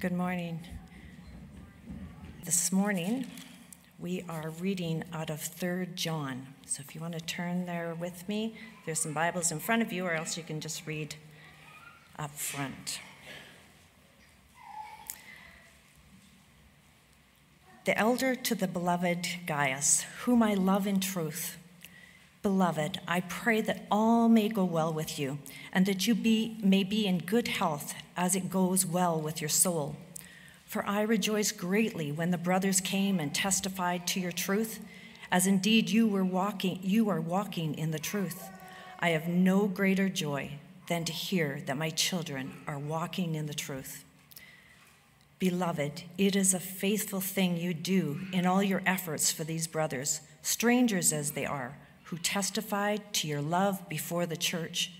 Good morning. This morning, we are reading out of 3rd John. So if you want to turn there with me, there's some Bibles in front of you, or else you can just read up front. The elder to the beloved Gaius, whom I love in truth. Beloved, I pray that all may go well with you, and that you be, may be in good health as it goes well with your soul. For I rejoiced greatly when the brothers came and testified to your truth, as indeed you were walking, you are walking in the truth. I have no greater joy than to hear that my children are walking in the truth. Beloved, it is a faithful thing you do in all your efforts for these brothers, strangers as they are who testified to your love before the church,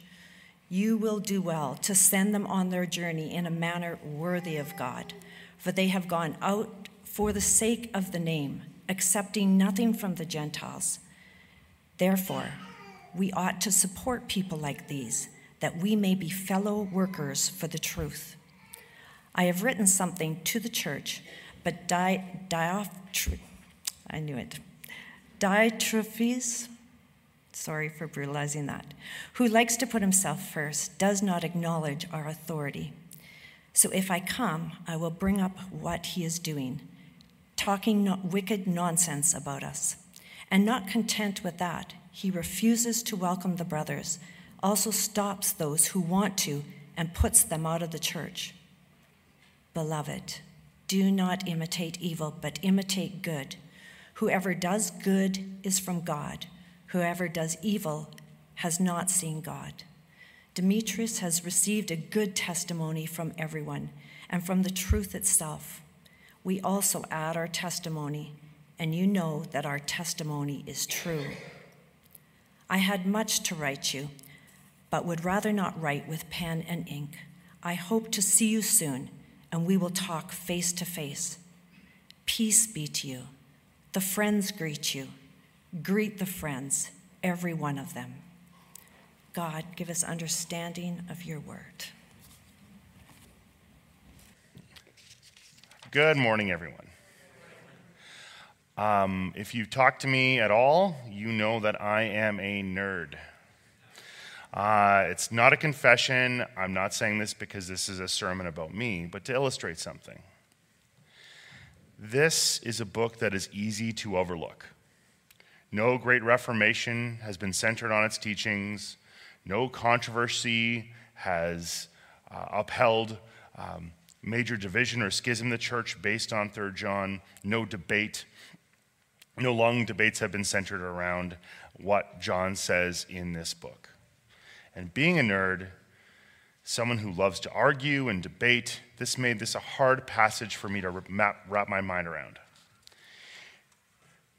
you will do well to send them on their journey in a manner worthy of God, for they have gone out for the sake of the name, accepting nothing from the Gentiles. Therefore, we ought to support people like these, that we may be fellow workers for the truth. I have written something to the church, but Di, Diotre, I knew it, Diotrephes, sorry for brutalizing that, who likes to put himself first, does not acknowledge our authority. So if I come, I will bring up what he is doing, talking wicked nonsense about us. And not content with that, he refuses to welcome the brothers, also stops those who want to, and puts them out of the church. Beloved, do not imitate evil, but imitate good. Whoever does good is from God Whoever does evil has not seen God. Demetrius has received a good testimony from everyone and from the truth itself. We also add our testimony, and you know that our testimony is true. I had much to write you, but would rather not write with pen and ink. I hope to see you soon, and we will talk face to face. Peace be to you. The friends greet you. Greet the friends, every one of them. God, give us understanding of your word. Good morning, everyone. Um, if you've talked to me at all, you know that I am a nerd. Uh, it's not a confession. I'm not saying this because this is a sermon about me, but to illustrate something. This is a book that is easy to overlook. No great reformation has been centered on its teachings. No controversy has uh, upheld um, major division or schism in the church based on 3 John. No debate. No long debates have been centered around what John says in this book. And being a nerd, someone who loves to argue and debate, this made this a hard passage for me to wrap my mind around.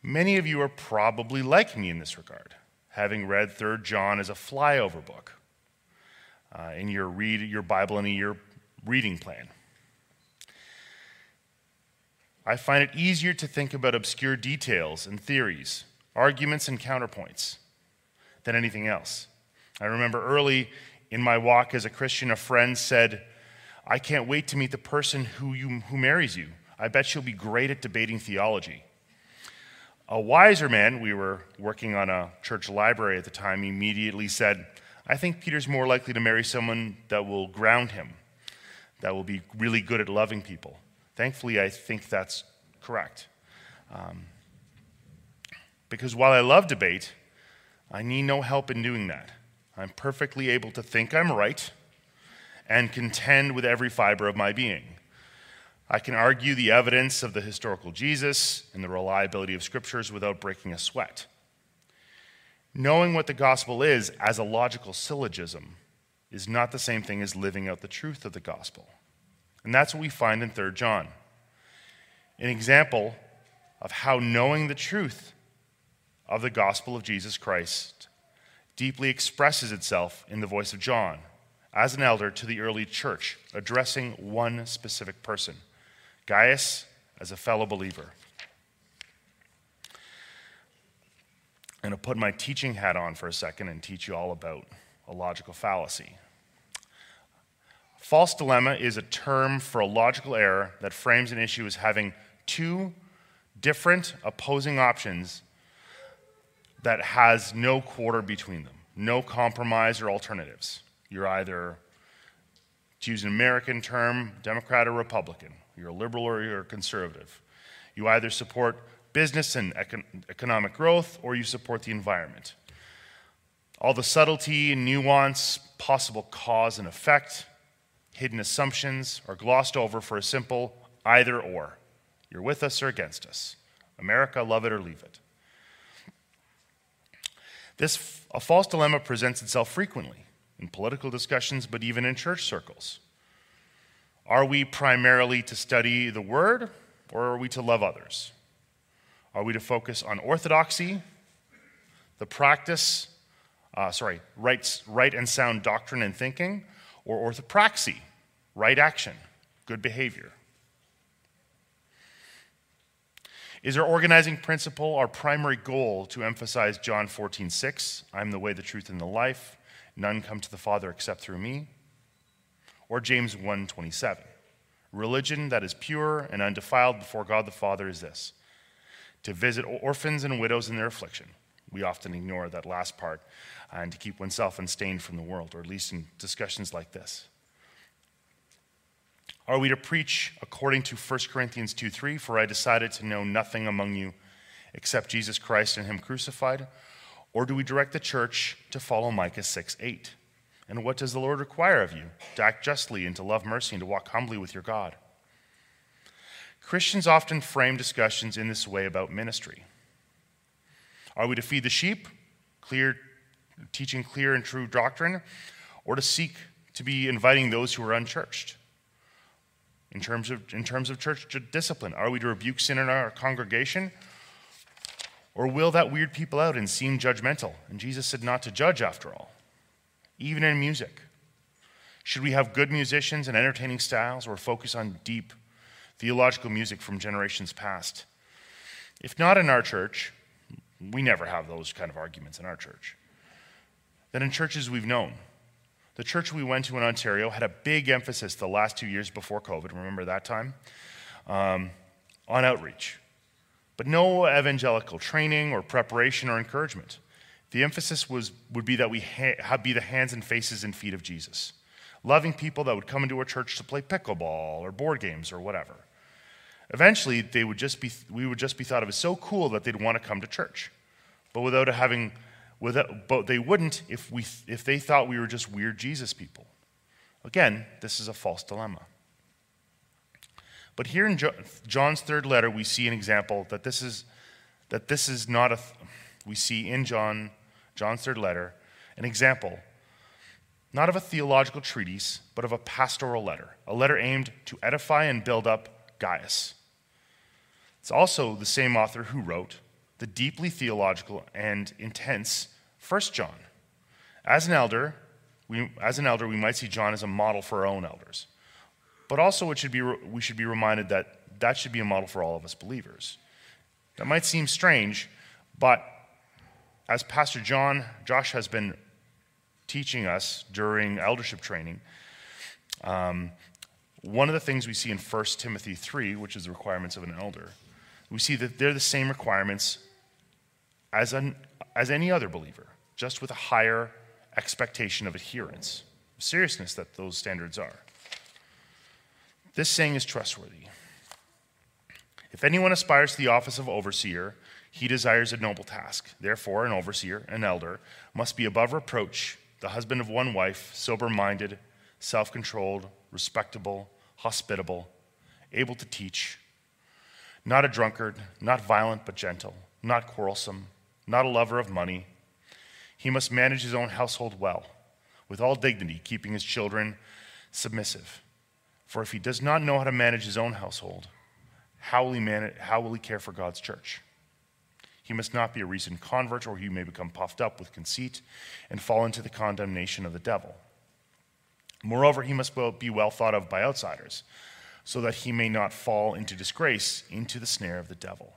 Many of you are probably like me in this regard, having read 3 John as a flyover book uh, in your, read, your Bible in year reading plan. I find it easier to think about obscure details and theories, arguments and counterpoints than anything else. I remember early in my walk as a Christian, a friend said, I can't wait to meet the person who, you, who marries you. I bet she'll be great at debating theology. A wiser man, we were working on a church library at the time, immediately said, I think Peter's more likely to marry someone that will ground him, that will be really good at loving people. Thankfully, I think that's correct. Um, because while I love debate, I need no help in doing that. I'm perfectly able to think I'm right and contend with every fiber of my being. I can argue the evidence of the historical Jesus and the reliability of scriptures without breaking a sweat. Knowing what the gospel is as a logical syllogism is not the same thing as living out the truth of the gospel. And that's what we find in 3 John. An example of how knowing the truth of the gospel of Jesus Christ deeply expresses itself in the voice of John as an elder to the early church, addressing one specific person. Gaius as a fellow believer. I'm going to put my teaching hat on for a second and teach you all about a logical fallacy. false dilemma is a term for a logical error that frames an issue as having two different opposing options that has no quarter between them, no compromise or alternatives. You're either, to use an American term, Democrat or Republican. You're a liberal or you're a conservative. You either support business and econ- economic growth or you support the environment. All the subtlety and nuance, possible cause and effect, hidden assumptions are glossed over for a simple either or. You're with us or against us. America, love it or leave it. This a false dilemma presents itself frequently in political discussions, but even in church circles. Are we primarily to study the word or are we to love others? Are we to focus on orthodoxy, the practice, uh, sorry, right, right and sound doctrine and thinking, or orthopraxy, right action, good behavior? Is our organizing principle our primary goal to emphasize John 14, 6, I'm the way, the truth, and the life, none come to the Father except through me? Or James 1:27. religion that is pure and undefiled before God the Father is this to visit orphans and widows in their affliction. We often ignore that last part uh, and to keep oneself unstained from the world, or at least in discussions like this. Are we to preach according to 1 Corinthians 2 3? For I decided to know nothing among you except Jesus Christ and Him crucified? Or do we direct the church to follow Micah 6 8? And what does the Lord require of you? To act justly and to love mercy and to walk humbly with your God. Christians often frame discussions in this way about ministry. Are we to feed the sheep, clear, teaching clear and true doctrine, or to seek to be inviting those who are unchurched? in terms of, in terms of church discipline? Are we to rebuke sin in our congregation? Or will that weird people out and seem judgmental? And Jesus said not to judge after all, even in music. Should we have good musicians and entertaining styles or focus on deep theological music from generations past? If not in our church, we never have those kind of arguments in our church. Then in churches we've known, the church we went to in Ontario had a big emphasis the last two years before COVID, remember that time, um, on outreach. But no evangelical training or preparation or encouragement. The emphasis was, would be that we ha- be the hands and faces and feet of Jesus, loving people that would come into our church to play pickleball or board games or whatever. Eventually, they would just be, we would just be thought of as so cool that they'd want to come to church, but without having Without, but they wouldn't if, we, if they thought we were just weird Jesus people. Again, this is a false dilemma. But here in John's third letter, we see an example that this is, that this is not a, we see in John, John's third letter, an example, not of a theological treatise, but of a pastoral letter, a letter aimed to edify and build up Gaius. It's also the same author who wrote the deeply theological and intense First John. As an elder, we, as an elder, we might see John as a model for our own elders. But also, should be, we should be reminded that that should be a model for all of us believers. That might seem strange, but as Pastor John, Josh has been teaching us during eldership training, um, one of the things we see in 1 Timothy 3, which is the requirements of an elder, we see that they're the same requirements as, an, as any other believer, just with a higher expectation of adherence, seriousness that those standards are. This saying is trustworthy. If anyone aspires to the office of overseer, he desires a noble task. Therefore, an overseer, an elder, must be above reproach, the husband of one wife, sober minded, self controlled, respectable, hospitable, able to teach, not a drunkard, not violent but gentle, not quarrelsome not a lover of money. He must manage his own household well, with all dignity, keeping his children submissive. For if he does not know how to manage his own household, how will he, how will he care for God's church? He must not be a recent convert, or he may become puffed up with conceit and fall into the condemnation of the devil. Moreover, he must be well thought of by outsiders, so that he may not fall into disgrace, into the snare of the devil.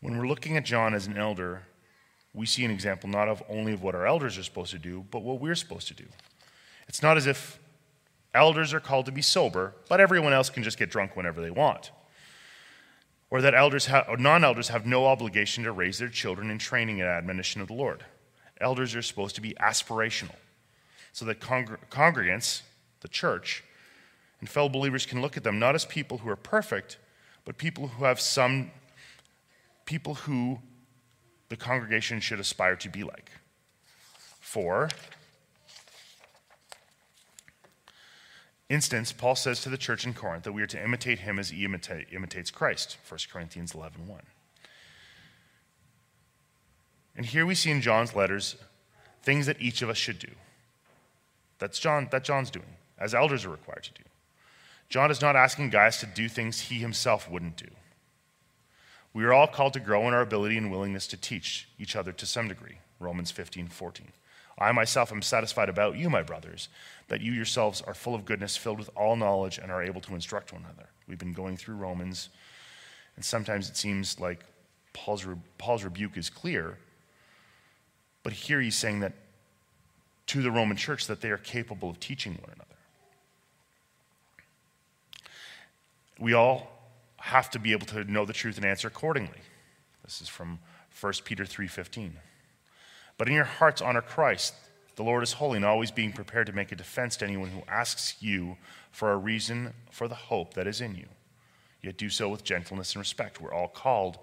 When we're looking at John as an elder, we see an example not of only of what our elders are supposed to do, but what we're supposed to do. It's not as if elders are called to be sober, but everyone else can just get drunk whenever they want. Or that elders or non-elders have no obligation to raise their children in training and admonition of the Lord. Elders are supposed to be aspirational, so that congr- congregants, the church, and fellow believers can look at them not as people who are perfect, but people who have some people who the congregation should aspire to be like. For instance, Paul says to the church in Corinth that we are to imitate him as he imita- imitates Christ, 1 Corinthians 11 1. And here we see in John's letters things that each of us should do. That's John, that John's doing, as elders are required to do. John is not asking Gaius to do things he himself wouldn't do. We are all called to grow in our ability and willingness to teach each other to some degree. Romans 15, 14. I myself am satisfied about you, my brothers, that you yourselves are full of goodness, filled with all knowledge, and are able to instruct one another. We've been going through Romans, and sometimes it seems like Paul's, Paul's rebuke is clear, but here he's saying that to the Roman church that they are capable of teaching one another. We all have to be able to know the truth and answer accordingly. This is from 1 Peter 3:15. But in your hearts honor Christ. The Lord is holy and always being prepared to make a defense to anyone who asks you for a reason for the hope that is in you. Yet do so with gentleness and respect. We're all called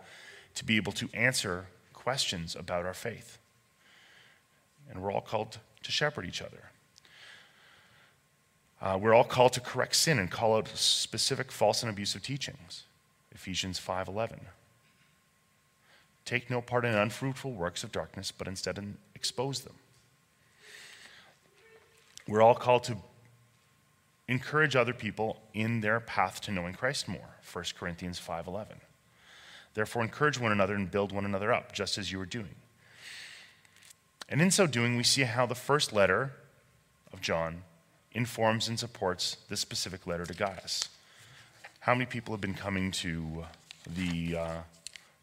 to be able to answer questions about our faith. And we're all called to shepherd each other. Uh, we're all called to correct sin and call out specific false and abusive teachings. Ephesians 5:11. Take no part in unfruitful works of darkness, but instead expose them. We're all called to encourage other people in their path to knowing Christ more. 1 Corinthians 5:11. Therefore encourage one another and build one another up, just as you are doing. And in so doing, we see how the first letter of John informs and supports this specific letter to Gaius. How many people have been coming to the, uh,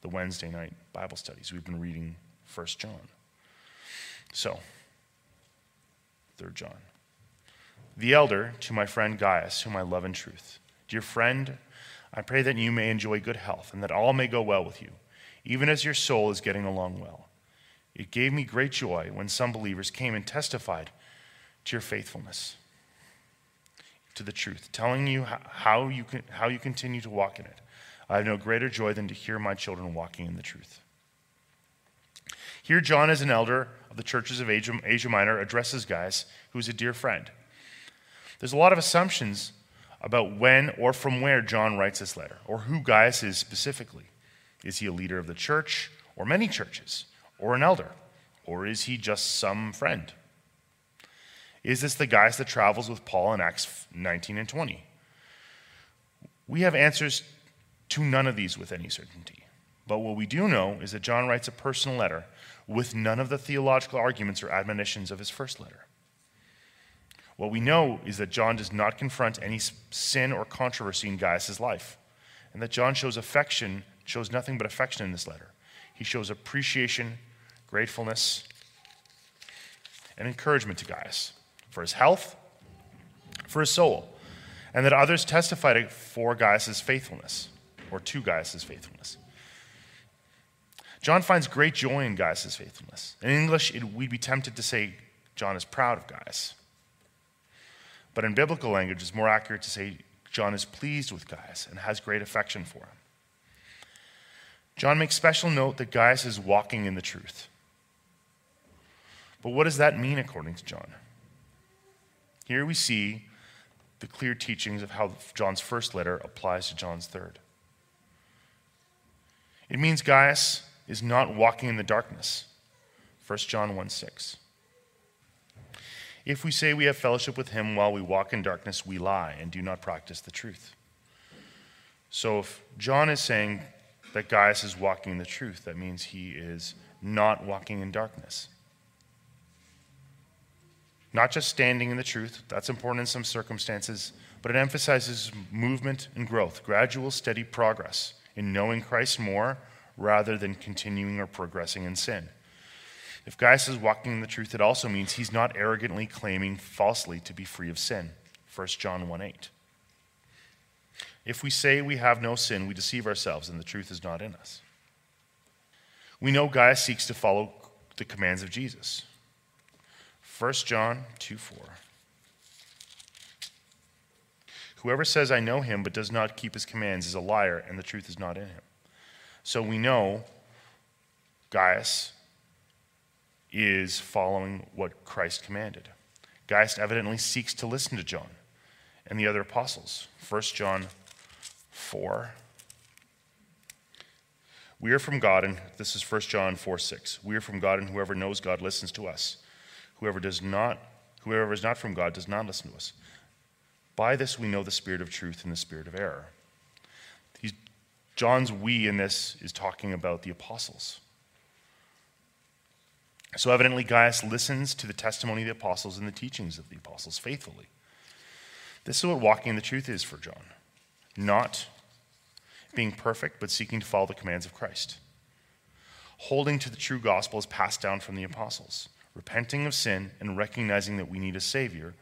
the Wednesday night Bible studies? We've been reading 1 John. So, 3 John. The elder to my friend Gaius, whom I love in truth. Dear friend, I pray that you may enjoy good health and that all may go well with you, even as your soul is getting along well. It gave me great joy when some believers came and testified to your faithfulness to the truth, telling you how you, can, how you continue to walk in it. I have no greater joy than to hear my children walking in the truth. Here, John, as an elder of the churches of Asia, Asia Minor, addresses Gaius, who is a dear friend. There's a lot of assumptions about when or from where John writes this letter, or who Gaius is specifically. Is he a leader of the church, or many churches, or an elder, or is he just some friend? Is this the Gaius that travels with Paul in Acts 19 and 20? We have answers to none of these with any certainty. But what we do know is that John writes a personal letter with none of the theological arguments or admonitions of his first letter. What we know is that John does not confront any sin or controversy in Gaius' life, and that John shows affection, shows nothing but affection in this letter. He shows appreciation, gratefulness, and encouragement to Gaius for his health, for his soul, and that others testified for Gaius' faithfulness, or to Gaius' faithfulness. John finds great joy in Gaius' faithfulness. In English, it, we'd be tempted to say John is proud of Gaius. But in biblical language, it's more accurate to say John is pleased with Gaius and has great affection for him. John makes special note that Gaius is walking in the truth. But what does that mean according to John? Here we see the clear teachings of how John's first letter applies to John's third. It means Gaius is not walking in the darkness. 1 John 1 6. If we say we have fellowship with him while we walk in darkness, we lie and do not practice the truth. So if John is saying that Gaius is walking in the truth, that means he is not walking in darkness. Not just standing in the truth, that's important in some circumstances, but it emphasizes movement and growth, gradual, steady progress in knowing Christ more rather than continuing or progressing in sin. If Gaius is walking in the truth, it also means he's not arrogantly claiming falsely to be free of sin. 1 John 1 8. If we say we have no sin, we deceive ourselves, and the truth is not in us. We know Gaius seeks to follow the commands of Jesus. 1 John 2 4. Whoever says, I know him, but does not keep his commands is a liar, and the truth is not in him. So we know Gaius is following what Christ commanded. Gaius evidently seeks to listen to John and the other apostles. 1 John 4. We are from God, and this is 1 John 4 6. We are from God, and whoever knows God listens to us. Whoever does not, whoever is not from God does not listen to us. By this we know the spirit of truth and the spirit of error. He's, John's we in this is talking about the apostles. So evidently, Gaius listens to the testimony of the apostles and the teachings of the apostles faithfully. This is what walking in the truth is for John not being perfect, but seeking to follow the commands of Christ. Holding to the true gospel is passed down from the apostles, repenting of sin and recognizing that we need a Savior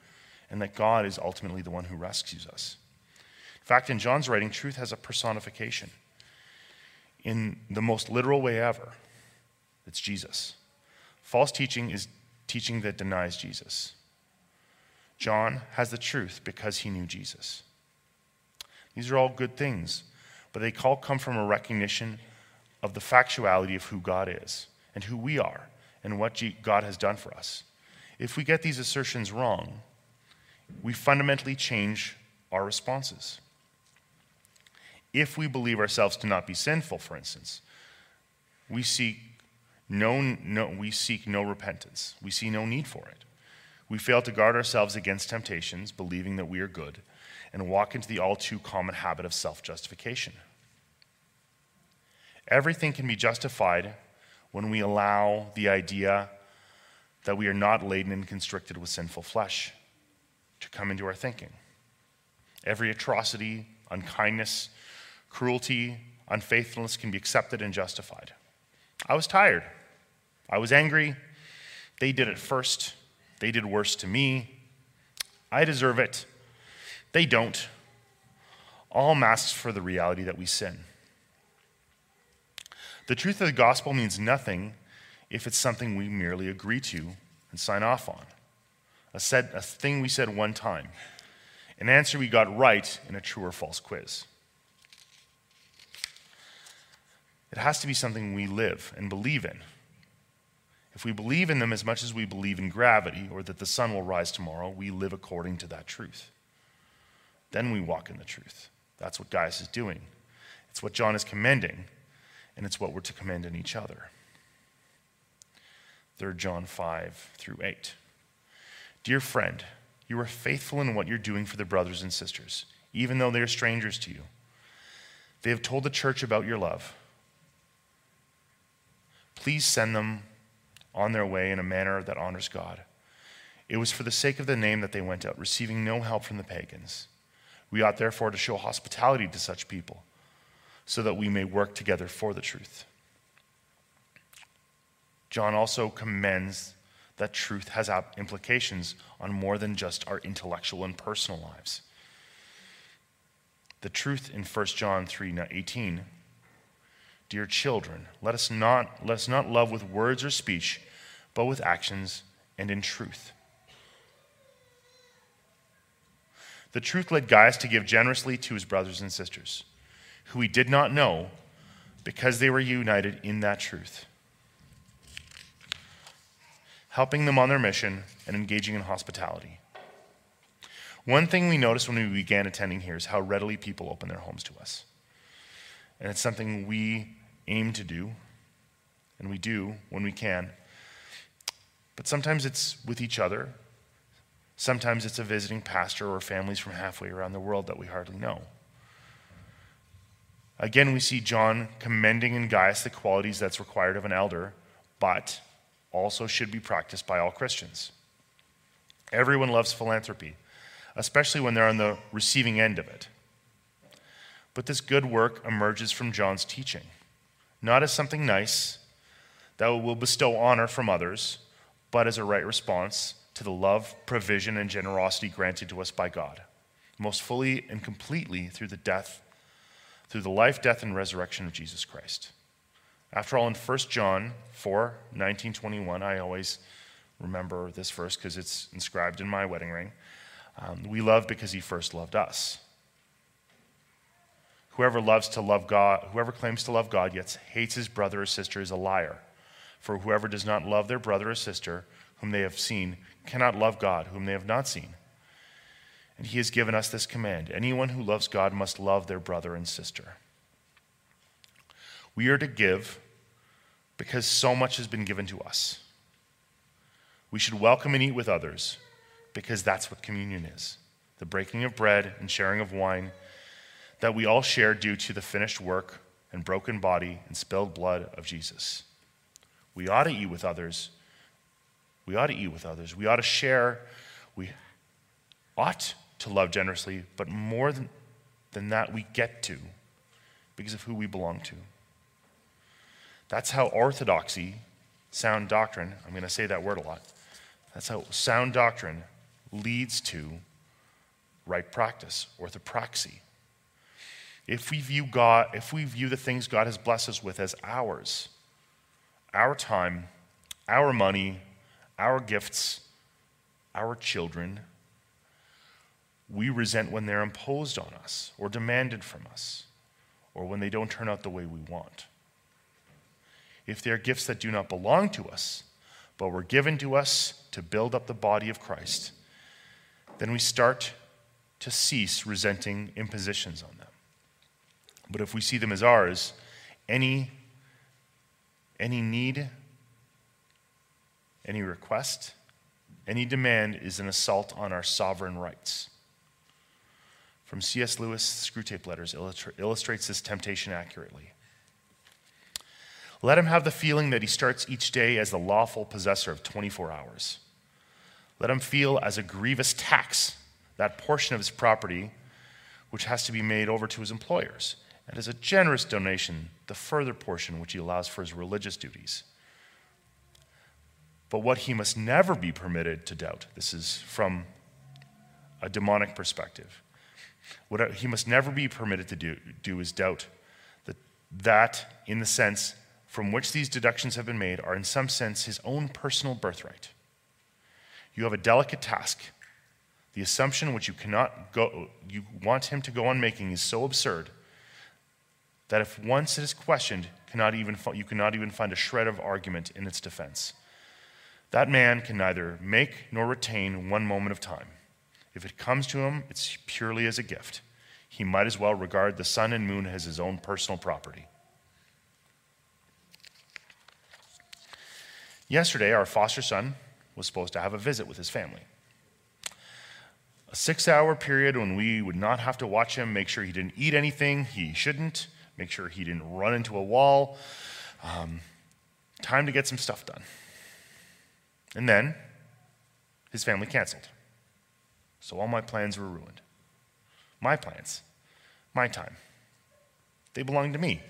and that God is ultimately the one who rescues us. In fact, in John's writing, truth has a personification. In the most literal way ever, it's Jesus. False teaching is teaching that denies Jesus. John has the truth because he knew Jesus. These are all good things, but they all come from a recognition of the factuality of who God is and who we are and what God has done for us. If we get these assertions wrong, we fundamentally change our responses. If we believe ourselves to not be sinful, for instance, we seek no, no, we seek no repentance. We see no need for it. We fail to guard ourselves against temptations, believing that we are good, and walk into the all too common habit of self justification. Everything can be justified when we allow the idea that we are not laden and constricted with sinful flesh to come into our thinking. Every atrocity, unkindness, cruelty, unfaithfulness can be accepted and justified. I was tired. I was angry. They did it first. They did worse to me. I deserve it. They don't. All masks for the reality that we sin. The truth of the gospel means nothing if it's something we merely agree to and sign off on. A, said, a thing we said one time, an answer we got right in a true or false quiz. It has to be something we live and believe in. If we believe in them as much as we believe in gravity or that the sun will rise tomorrow, we live according to that truth. Then we walk in the truth. That's what Gaius is doing. It's what John is commending, and it's what we're to commend in each other. 3 John 5 through 8. Dear friend, you are faithful in what you're doing for the brothers and sisters, even though they are strangers to you. They have told the church about your love. Please send them on their way in a manner that honors God. It was for the sake of the name that they went out, receiving no help from the pagans. We ought therefore to show hospitality to such people so that we may work together for the truth. John also commends that truth has implications on more than just our intellectual and personal lives. The truth in 1 John 3 18 Dear children, let us, not, let us not love with words or speech, but with actions and in truth. The truth led Gaius to give generously to his brothers and sisters, who he did not know because they were united in that truth, helping them on their mission and engaging in hospitality. One thing we noticed when we began attending here is how readily people open their homes to us. And it's something we aim to do, and we do when we can. But sometimes it's with each other, Sometimes it's a visiting pastor or families from halfway around the world that we hardly know. Again, we see John commending in Gaius the qualities that's required of an elder, but also should be practiced by all Christians. Everyone loves philanthropy, especially when they're on the receiving end of it. But this good work emerges from John's teaching, not as something nice that will bestow honor from others, but as a right response to the love, provision, and generosity granted to us by God, most fully and completely through the death, through the life, death, and resurrection of Jesus Christ. After all, in 1 John 4 19, 21, I always remember this verse because it's inscribed in my wedding ring. Um, we love because he first loved us. Whoever loves to love God, whoever claims to love God yet hates his brother or sister is a liar. For whoever does not love their brother or sister whom they have seen cannot love God whom they have not seen. And he has given us this command anyone who loves God must love their brother and sister. We are to give because so much has been given to us. We should welcome and eat with others because that's what communion is the breaking of bread and sharing of wine that we all share due to the finished work and broken body and spilled blood of Jesus. We ought to eat with others. We ought to eat with others. We ought to share. We ought to love generously, but more than, than that, we get to because of who we belong to. That's how orthodoxy, sound doctrine, I'm going to say that word a lot. That's how sound doctrine leads to right practice, orthopraxy. If we view God, if we view the things God has blessed us with as ours, our time, our money, our gifts, our children, we resent when they're imposed on us or demanded from us or when they don't turn out the way we want if they are gifts that do not belong to us, but were given to us to build up the body of Christ, then we start to cease resenting impositions on them. But if we see them as ours, any, any need, any request, any demand is an assault on our sovereign rights. From C.S. Lewis' Screwtape Letters illustrates this temptation accurately. Let him have the feeling that he starts each day as the lawful possessor of 24 hours. Let him feel as a grievous tax that portion of his property which has to be made over to his employers, and as a generous donation the further portion which he allows for his religious duties. But what he must never be permitted to doubt, this is from a demonic perspective, what he must never be permitted to do, do is doubt that, that, in the sense from which these deductions have been made are, in some sense, his own personal birthright. You have a delicate task. The assumption which you cannot go, you want him to go on making is so absurd that if once it is questioned, cannot even, you cannot even find a shred of argument in its defense. That man can neither make nor retain one moment of time. If it comes to him, it's purely as a gift. He might as well regard the sun and moon as his own personal property. Yesterday, our foster son was supposed to have a visit with his family. A six hour period when we would not have to watch him, make sure he didn't eat anything he shouldn't, make sure he didn't run into a wall. Um, time to get some stuff done. And then his family canceled. So all my plans were ruined. My plans, my time. They belong to me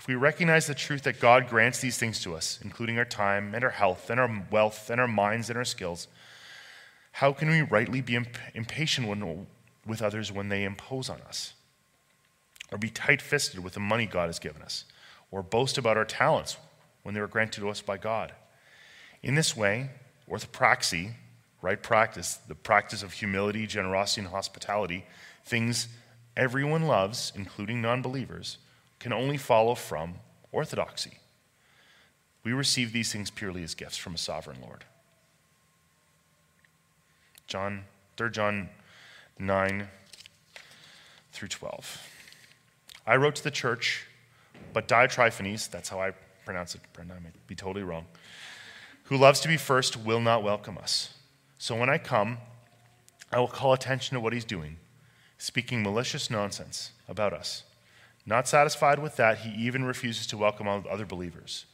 if we recognize the truth that God grants these things to us, including our time and our health and our wealth and our minds and our skills, how can we rightly be imp- impatient when, with others when they impose on us? Or be tight fisted with the money God has given us? Or boast about our talents when they were granted to us by God? In this way, orthopraxy, right practice, the practice of humility, generosity, and hospitality, things everyone loves, including non believers, can only follow from orthodoxy. We receive these things purely as gifts from a sovereign Lord. John, 3 John 9 through 12. I wrote to the church, but Diotrephes, that's how I pronounce it, Brenda, I may be totally wrong, who loves to be first will not welcome us. So when I come, I will call attention to what he's doing, speaking malicious nonsense about us. Not satisfied with that, he even refuses to welcome other believers.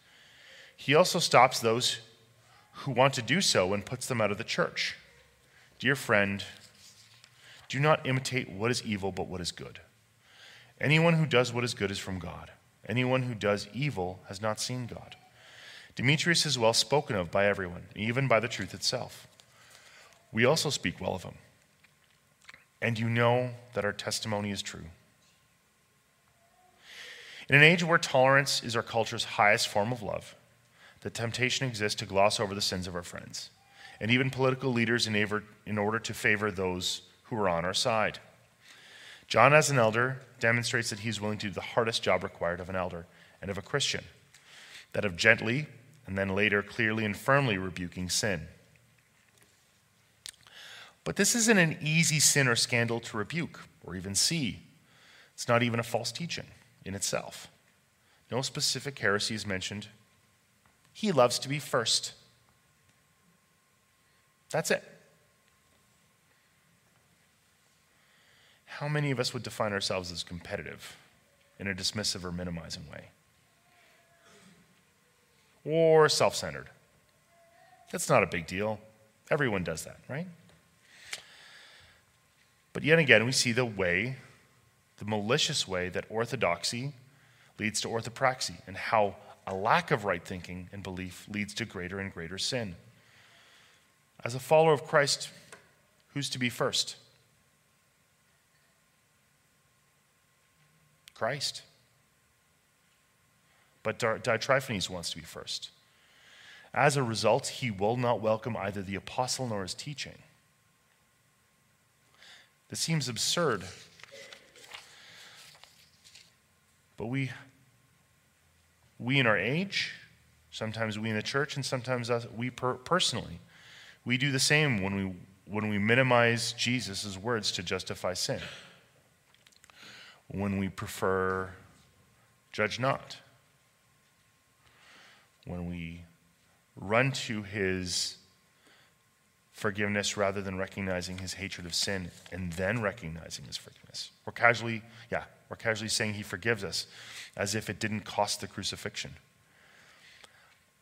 He also stops those who want to do so and puts them out of the church. Dear friend, do not imitate what is evil, but what is good. Anyone who does what is good is from God, Anyone who does evil has not seen God. Demetrius is well spoken of by everyone, even by the truth itself. We also speak well of him. And you know that our testimony is true. In an age where tolerance is our culture's highest form of love, the temptation exists to gloss over the sins of our friends, and even political leaders in order to favor those who are on our side. John, as an elder, demonstrates that he's willing to do the hardest job required of an elder and of a Christian that of gently and then later clearly and firmly rebuking sin. But this isn't an easy sin or scandal to rebuke or even see. It's not even a false teaching in itself. No specific heresy is mentioned. He loves to be first. That's it. How many of us would define ourselves as competitive in a dismissive or minimizing way? Or self centered? That's not a big deal. Everyone does that, right? But yet again, we see the way, the malicious way that orthodoxy leads to orthopraxy and how a lack of right thinking and belief leads to greater and greater sin. As a follower of Christ, who's to be first? Christ. But Diotrephanes wants to be first. As a result, he will not welcome either the apostle nor his teaching. This seems absurd. But we, we in our age, sometimes we in the church, and sometimes us, we per- personally, we do the same when we, when we minimize Jesus' words to justify sin. When we prefer judge not, when we run to his forgiveness rather than recognizing his hatred of sin and then recognizing his forgiveness. We're casually, yeah, we're casually saying he forgives us as if it didn't cost the crucifixion.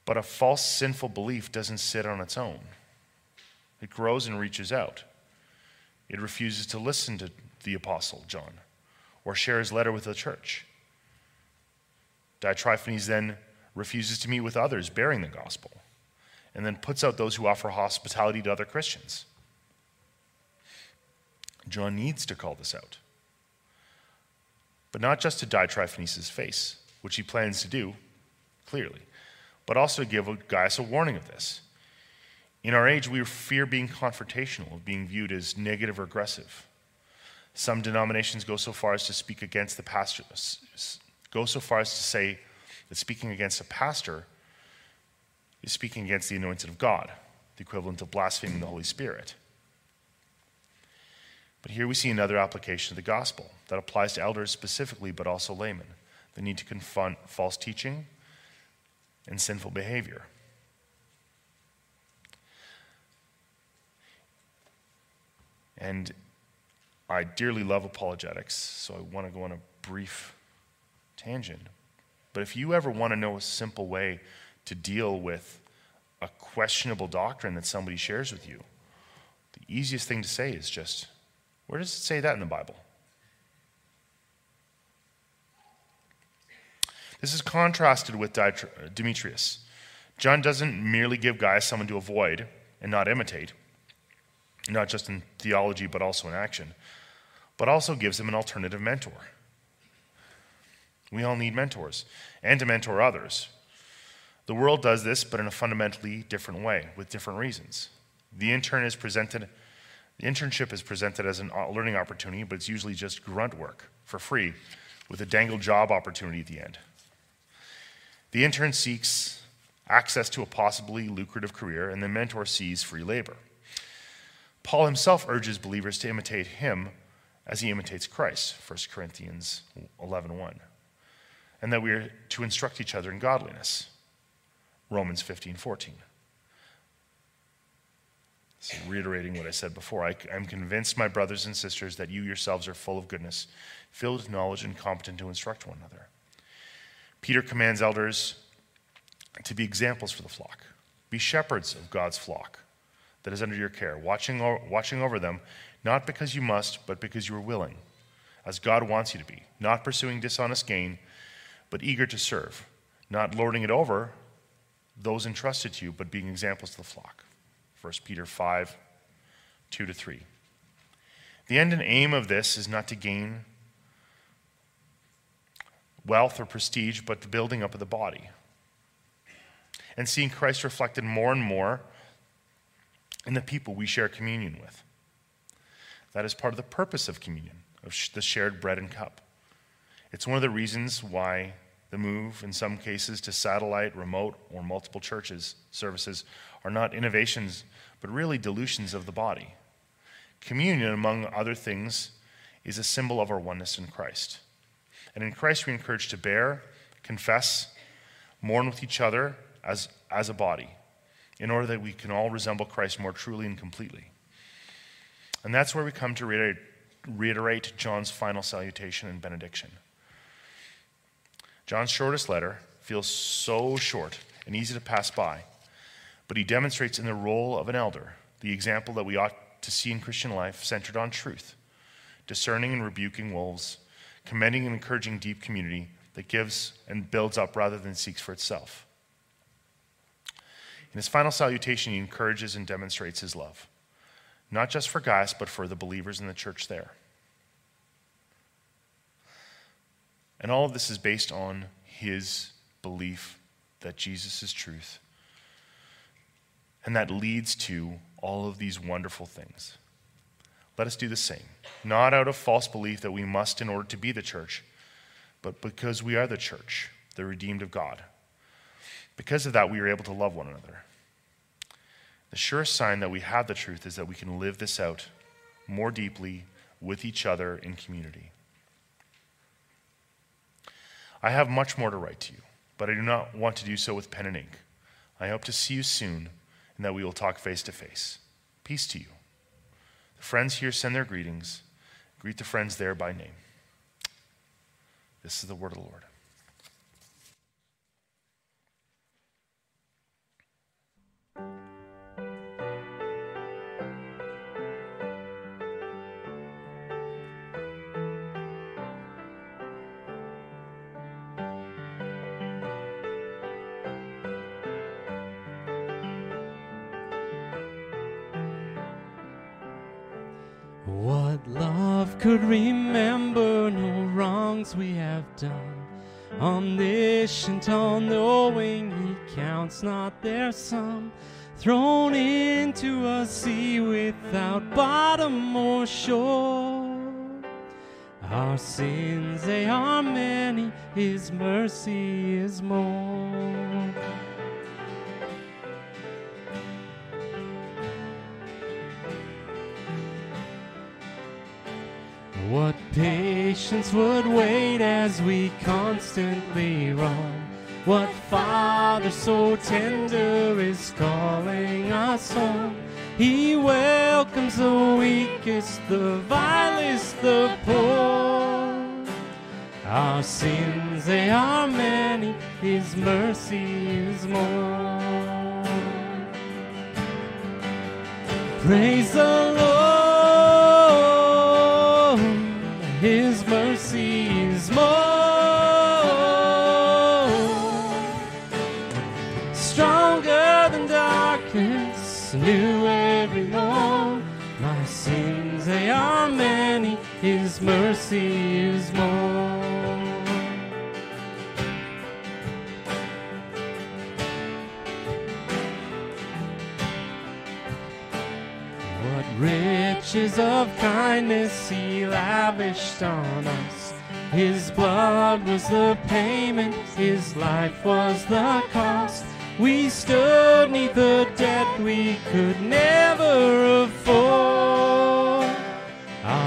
But a false sinful belief doesn't sit on its own. It grows and reaches out. It refuses to listen to the apostle John or share his letter with the church. Diotrephanes then refuses to meet with others bearing the gospel and then puts out those who offer hospitality to other Christians. John needs to call this out. But not just to Diotrephanes' face, which he plans to do, clearly, but also to give Gaius a warning of this. In our age, we fear being confrontational, of being viewed as negative or aggressive. Some denominations go so far as to speak against the pastor, go so far as to say that speaking against a pastor is speaking against the anointed of God, the equivalent of blaspheming the Holy Spirit. But here we see another application of the gospel that applies to elders specifically, but also laymen. The need to confront false teaching and sinful behavior. And I dearly love apologetics, so I want to go on a brief tangent. But if you ever want to know a simple way to deal with a questionable doctrine that somebody shares with you, the easiest thing to say is just, where does it say that in the Bible? This is contrasted with uh, Demetrius. John doesn't merely give Gaius someone to avoid and not imitate not just in theology, but also in action, but also gives him an alternative mentor. We all need mentors and to mentor others. The world does this, but in a fundamentally different way, with different reasons. The intern is presented, the internship is presented as a uh, learning opportunity, but it's usually just grunt work for free, with a dangled job opportunity at the end. The intern seeks access to a possibly lucrative career, and the mentor sees free labor. Paul himself urges believers to imitate him as he imitates Christ, 1 Corinthians 11:1. 1, and that we are to instruct each other in godliness, Romans 15:14. Reiterating what I said before, I, I'm convinced, my brothers and sisters, that you yourselves are full of goodness, filled with knowledge, and competent to instruct one another. Peter commands elders to be examples for the flock. Be shepherds of God's flock that is under your care, watching, watching over them, not because you must, but because you are willing, as God wants you to be, not pursuing dishonest gain, but eager to serve, not lording it over those entrusted to you, but being examples to the flock. 1 Peter 5 2 to 3. The end and aim of this is not to gain wealth or prestige, but the building up of the body. And seeing Christ reflected more and more in the people we share communion with. That is part of the purpose of communion, of the shared bread and cup. It's one of the reasons why the move, in some cases, to satellite, remote, or multiple churches services are not innovations, but really dilutions of the body. Communion, among other things, is a symbol of our oneness in Christ. And in Christ, we are encouraged to bear, confess, mourn with each other as, as a body, in order that we can all resemble Christ more truly and completely. And that's where we come to reiterate, reiterate John's final salutation and benediction. John's shortest letter feels so short and easy to pass by, but he demonstrates in the role of an elder the example that we ought to see in Christian life centered on truth, discerning and rebuking wolves, commending and encouraging deep community that gives and builds up rather than seeks for itself. In his final salutation, he encourages and demonstrates his love, not just for Gaius, but for the believers in the church there. And all of this is based on his belief that Jesus is truth. And that leads to all of these wonderful things. Let us do the same, not out of false belief that we must in order to be the church, but because we are the church, the redeemed of God. Because of that, we are able to love one another. The surest sign that we have the truth is that we can live this out more deeply with each other in community. I have much more to write to you, but I do not want to do so with pen and ink. I hope to see you soon and that we will talk face to face. Peace to you. The friends here send their greetings. Greet the friends there by name. This is the word of the Lord. Omniscient, all knowing, He counts not their sum. Thrown into a sea without bottom or shore. Our sins, they are many, His mercy is more. Patience would wait as we constantly wrong? What father so tender is calling us home? He welcomes the weakest, the vilest, the poor. Our sins, they are many, His mercy is more. Praise the Lord. Mercy is more. What riches of kindness He lavished on us. His blood was the payment, His life was the cost. We stood neath the debt we could never afford.